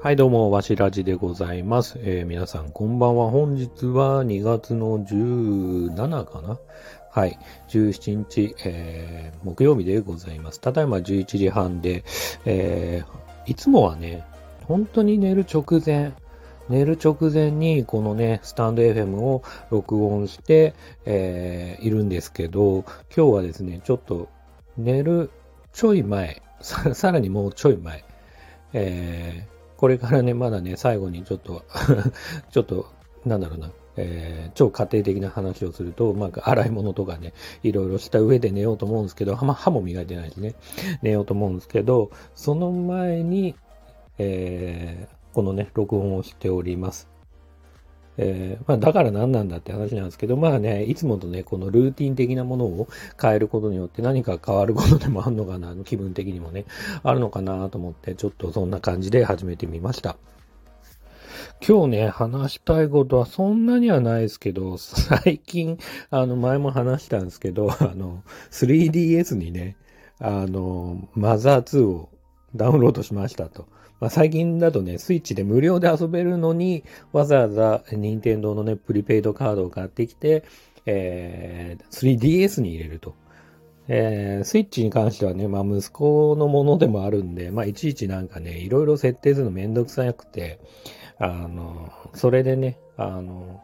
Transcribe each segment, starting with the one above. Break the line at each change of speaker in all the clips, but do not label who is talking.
はい、どうも、わしらじでございます。えー皆さん、こんばんは。本日は2月の17かな？はい、17日、えー木曜日でございます。ただいま11時半で、えーいつもはね、本当に寝る直前、寝る直前にこのね、スタンド FM を録音して、えーいるんですけど、今日はですね、ちょっと寝るちょい前、さらにもうちょい前、えーこれからね、まだね、最後にちょっと、ちょっと、なんだろうな、えー超家庭的な話をすると、まあ、洗い物とかね、いろいろした上で寝ようと思うんですけど、まあ、歯も磨いてないしね、寝ようと思うんですけど、その前に、えーこのね、録音をしております。えーまあ、だから何なんだって話なんですけど、まあね、いつもとね、このルーティン的なものを変えることによって何か変わることでもあるのかな、気分的にもね、あるのかなと思って、ちょっとそんな感じで始めてみました。今日ね、話したいことはそんなにはないですけど、最近、あの、前も話したんですけど、あの、3DS にね、あの、マザー2をダウンロードしましたと。まあ、最近だとね、スイッチで無料で遊べるのに、わざわざ任天堂のね、プリペイドカードを買ってきて、えー 3DS に入れると。えースイッチに関してはね、まあ息子のものでもあるんで、まあいちいちなんかね、いろいろ設定するのめんどくさくて、あの、それでね、あの、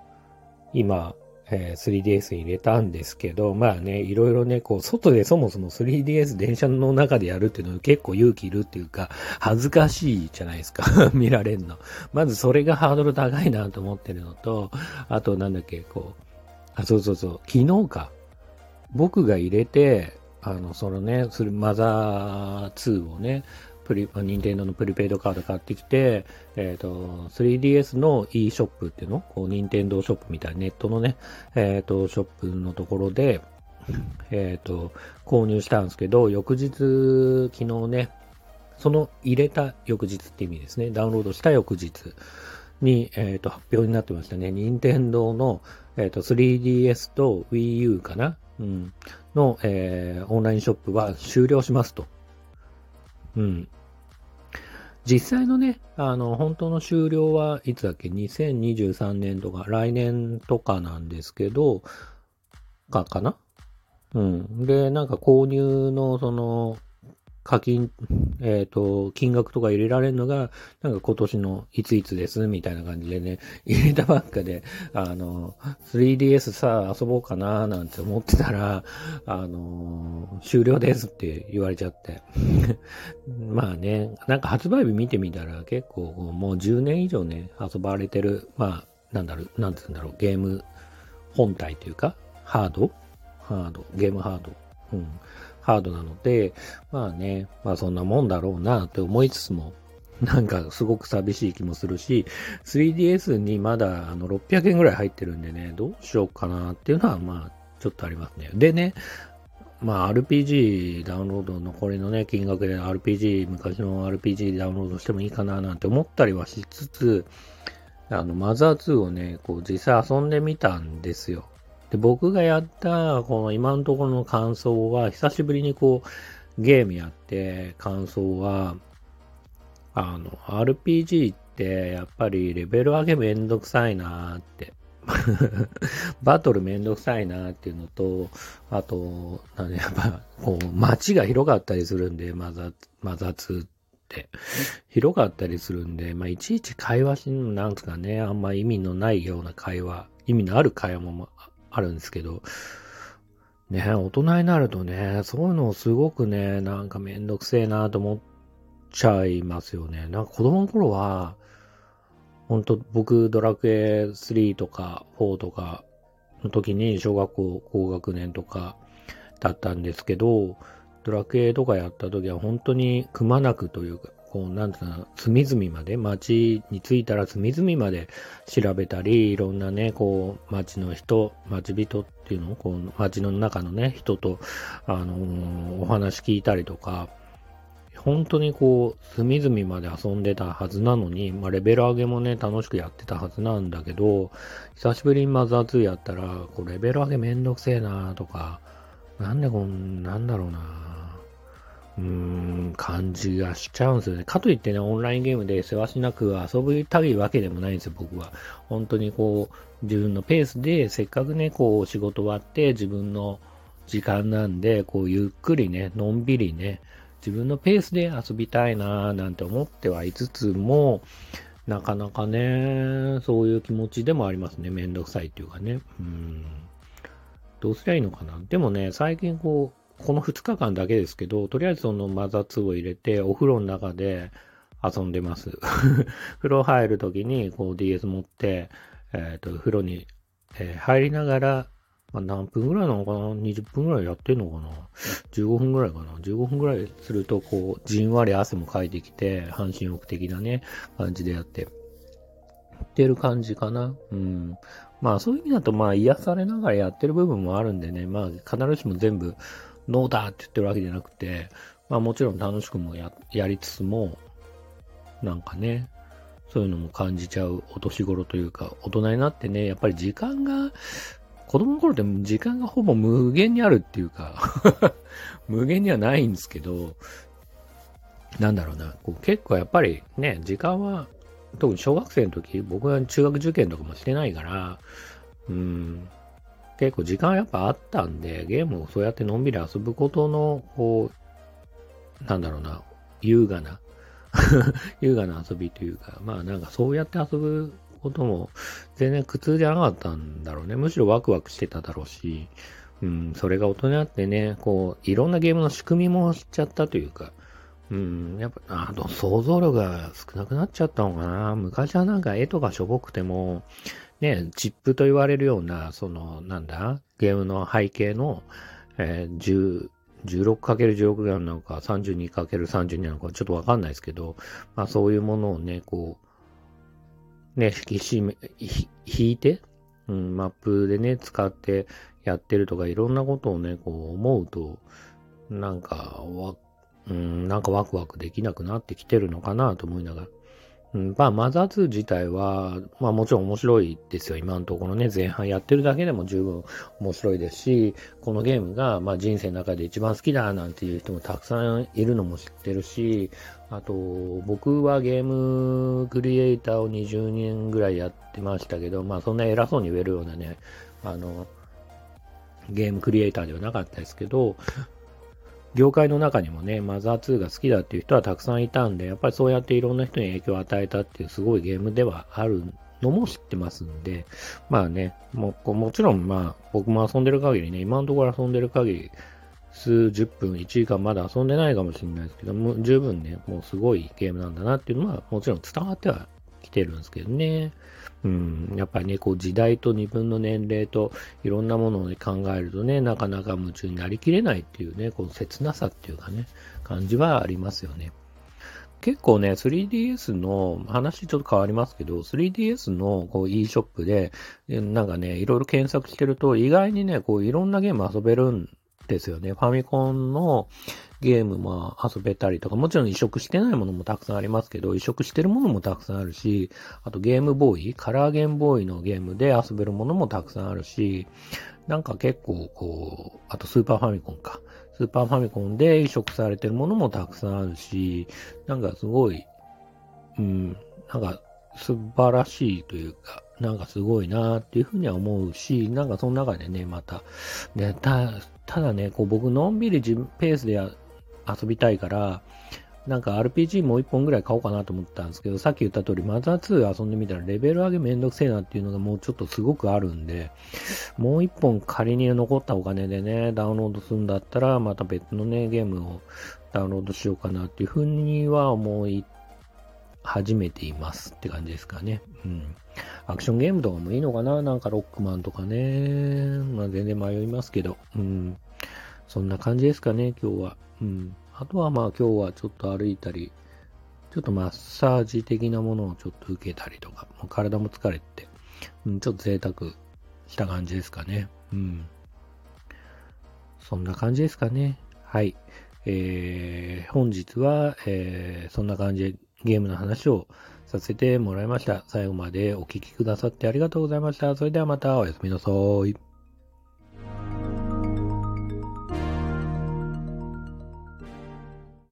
今、え 3DS 入れたんですけど、まあね、いろいろね、こう、外でそもそも 3DS 電車の中でやるっていうのは結構勇気いるっていうか、恥ずかしいじゃないですか。見られんの。まずそれがハードル高いなと思ってるのと、あとなんだっけ、こう、あ、そうそうそう、昨日か。僕が入れて、あの、そのね、するマザー2をね、プリ、任天堂のプリペイドカード買ってきて、えっ、と、3DS の e ショップっていうの？こう、任天堂ショップみたいなネットのね、えっ、と、ショップのところで、えっ、と、購入したんですけど、翌日、昨日ね、その入れた翌日って意味ですね。ダウンロードした翌日に、えっ、と、発表になってましたね。任天堂の、えっ、と、3DS と Wii U かな？うん。の、えーオンラインショップは終了しますと。うん。実際のね、あの、本当の終了はいつだっけ ?2023 年とか、来年とかなんですけど、か、かな？うん。で、なんか購入の、その、課金、えっ、と、金額とか入れられるのが、なんか今年のいついつです、みたいな感じでね、入れたばっかで、あの、3DS さあ遊ぼうかななんて思ってたら、あの、終了ですって言われちゃって。まあね、なんか発売日見てみたら結構もう10年以上ね、遊ばれてる、まあ、なんだろう、なんて言うんだろう、ゲーム本体というか、ハード？ハード、ゲームハード？うん。ハードなので、まあね、まあそんなもんだろうなって思いつつも、なんかすごく寂しい気もするし、3DS にまだあの600円ぐらい入ってるんでね、どうしようかなっていうのはまあちょっとありますね。でね、まあ RPG ダウンロード残りのね、金額で RPG、昔の RPG ダウンロードしてもいいかななんて思ったりはしつつ、あの、マザー2をね、こう実際遊んでみたんですよ。で、僕がやった、この今のところの感想は、久しぶりにこう、ゲームやって、感想は、あの、RPG って、やっぱりレベル上げめんどくさいなーって。バトルめんどくさいなーっていうのと、あと、なんでやっぱ、こう、街が広かったりするんで、マザー、マザー2って。広かったりするんで、まあ、いちいち会話し、なんすかね、あんま意味のないような会話、意味のある会話もあるんですけど、ね、大人になるとね、そういうのすごくね、なんかめんどくせえなと思っちゃいますよね。なんか子供の頃は、本当僕、ドラクエ3とか4とかの時に小学校高学年とかだったんですけど、ドラクエとかやった時は本当にくまなくというか、こう、なんていうの、隅々まで、街に着いたら隅々まで調べたり、いろんなね、こう、街の人、街人っていうのをこう、街の中のね、人と、あのーお話聞いたりとか、本当にこう、隅々まで遊んでたはずなのに、まあ、レベル上げもね、楽しくやってたはずなんだけど、久しぶりにマザー2やったら、こう、レベル上げめんどくせえなとか、なんでこん、なんだろうなうーん、感じがしちゃうんですよね。かといってね、オンラインゲームでせわしなく遊びたいわけでもないんですよ、僕は。本当にこう、自分のペースで、せっかくね、こう、仕事終わって自分の時間なんで、こう、ゆっくりね、のんびりね、自分のペースで遊びたいなぁなんて思ってはいつつも、なかなかね、そういう気持ちでもありますね。めんどくさいっていうかね。うん。どうすりゃいいのかな。でもね、最近こう、この2日間だけですけど、とりあえずそのマザー2を入れて、お風呂の中で遊んでます。風呂入るときに、こう DS 持って、えっ、ー、と、風呂に、えー、入りながら、まあ、何分ぐらいなのかな ?20 分ぐらいやってんのかな ?15 分ぐらいかな ?15 分ぐらいすると、こう、じんわり汗もかいてきて、半身浴的なね、感じでやって、ってる感じかな？うん。まあそういう意味だと、まあ癒されながらやってる部分もあるんでね、まあ必ずしも全部ノーだって言ってるわけじゃなくて、まあもちろん楽しくもややりつつも、なんかね、そういうのも感じちゃうお年頃というか、大人になってね、やっぱり時間が子供の頃って時間がほぼ無限にあるっていうか 無限にはないんですけど、なんだろうな、こう結構やっぱりね、時間は、特に小学生の時、僕は中学受験とかもしてないから、うん、結構時間やっぱあったんで、ゲームをそうやってのんびり遊ぶことの、こう、なんだろうな、優雅な 優雅な遊びというか、まあなんかそうやって遊ぶことも全然苦痛じゃなかったんだろうね。むしろワクワクしてただろうし、うん、それが大人になってね、こう、いろんなゲームの仕組みも知っちゃったというか、うん、やっぱ、あと想像力が少なくなっちゃったのかな。昔はなんか絵とかしょぼくても、ね、チップと言われるような、その、なんだ、ゲームの背景の、えー、16×16 なのか、32×32 なのか、ちょっとわかんないですけど、まあそういうものをね、こう、ね、引き締め、引いて、うん、マップでね、使ってやってるとか、いろんなことをね、こう思うと、なんか、わ、うん、なんかワクワクできなくなってきてるのかなと思いながら。うん、まあ、マザー2自体は、まあもちろん面白いですよ。今のところね、前半やってるだけでも十分面白いですし、このゲームが、まあ人生の中で一番好きだなんていう人もたくさんいるのも知ってるし、あと、僕はゲームクリエイターを20年ぐらいやってましたけど、まあそんな偉そうに言えるようなね、あの、ゲームクリエイターではなかったですけど、業界の中にもね、マザー2が好きだっていう人はたくさんいたんで、やっぱりそうやっていろんな人に影響を与えたっていうすごいゲームではあるのも知ってますんで、まあね、ももちろんまあ僕も遊んでる限りね、今のところ遊んでる限り、数十分、1時間まだ遊んでないかもしれないですけども、十分ね、もうすごいゲームなんだなっていうのはもちろん伝わってはきてるんですけどね。うん、やっぱりね、こう時代と自分の年齢といろんなものを、ね、考えるとね、なかなか夢中になりきれないっていうね、こう切なさっていうかね、感じはありますよね。結構ね、3DS の話ちょっと変わりますけど、3DS のこう e ショップで、なんかね、いろいろ検索してると、意外にね、こういろんなゲーム遊べるんですよね。ファミコンのゲームも遊べたりとか、もちろん移植してないものもたくさんありますけど、移植してるものもたくさんあるし、あとゲームボーイ、カラーゲームボーイのゲームで遊べるものもたくさんあるし、なんか結構こう、あとスーパーファミコンか。スーパーファミコンで移植されてるものもたくさんあるし、なんかすごい、うん、なんか素晴らしいというか、なんかすごいなっていうふうには思うし、なんかその中でね、また、で、た、ただね、こう僕のんびりペースで遊びたいから、なんか RPG もう一本ぐらい買おうかなと思ったんですけど、さっき言った通り、マザー2遊んでみたらレベル上げめんどくせえなっていうのがもうちょっとすごくあるんで、もう一本仮に残ったお金でね、ダウンロードするんだったら、また別のね、ゲームをダウンロードしようかなっていうふうには思い始めていますって感じですかね。うん。アクションゲームとかもいいのかな？なんかロックマンとかね。まあ全然迷いますけど。うん。そんな感じですかね、今日は。うん。あとはまあ今日はちょっと歩いたり、ちょっとマッサージ的なものをちょっと受けたりとか、もう体も疲れて、うん、ちょっと贅沢した感じですかね。うん。そんな感じですかね。はい。えー、本日は、えー、そんな感じでゲームの話をさせてもらいました。最後までお聴きくださってありがとうございました。それではまたおやすみなさい。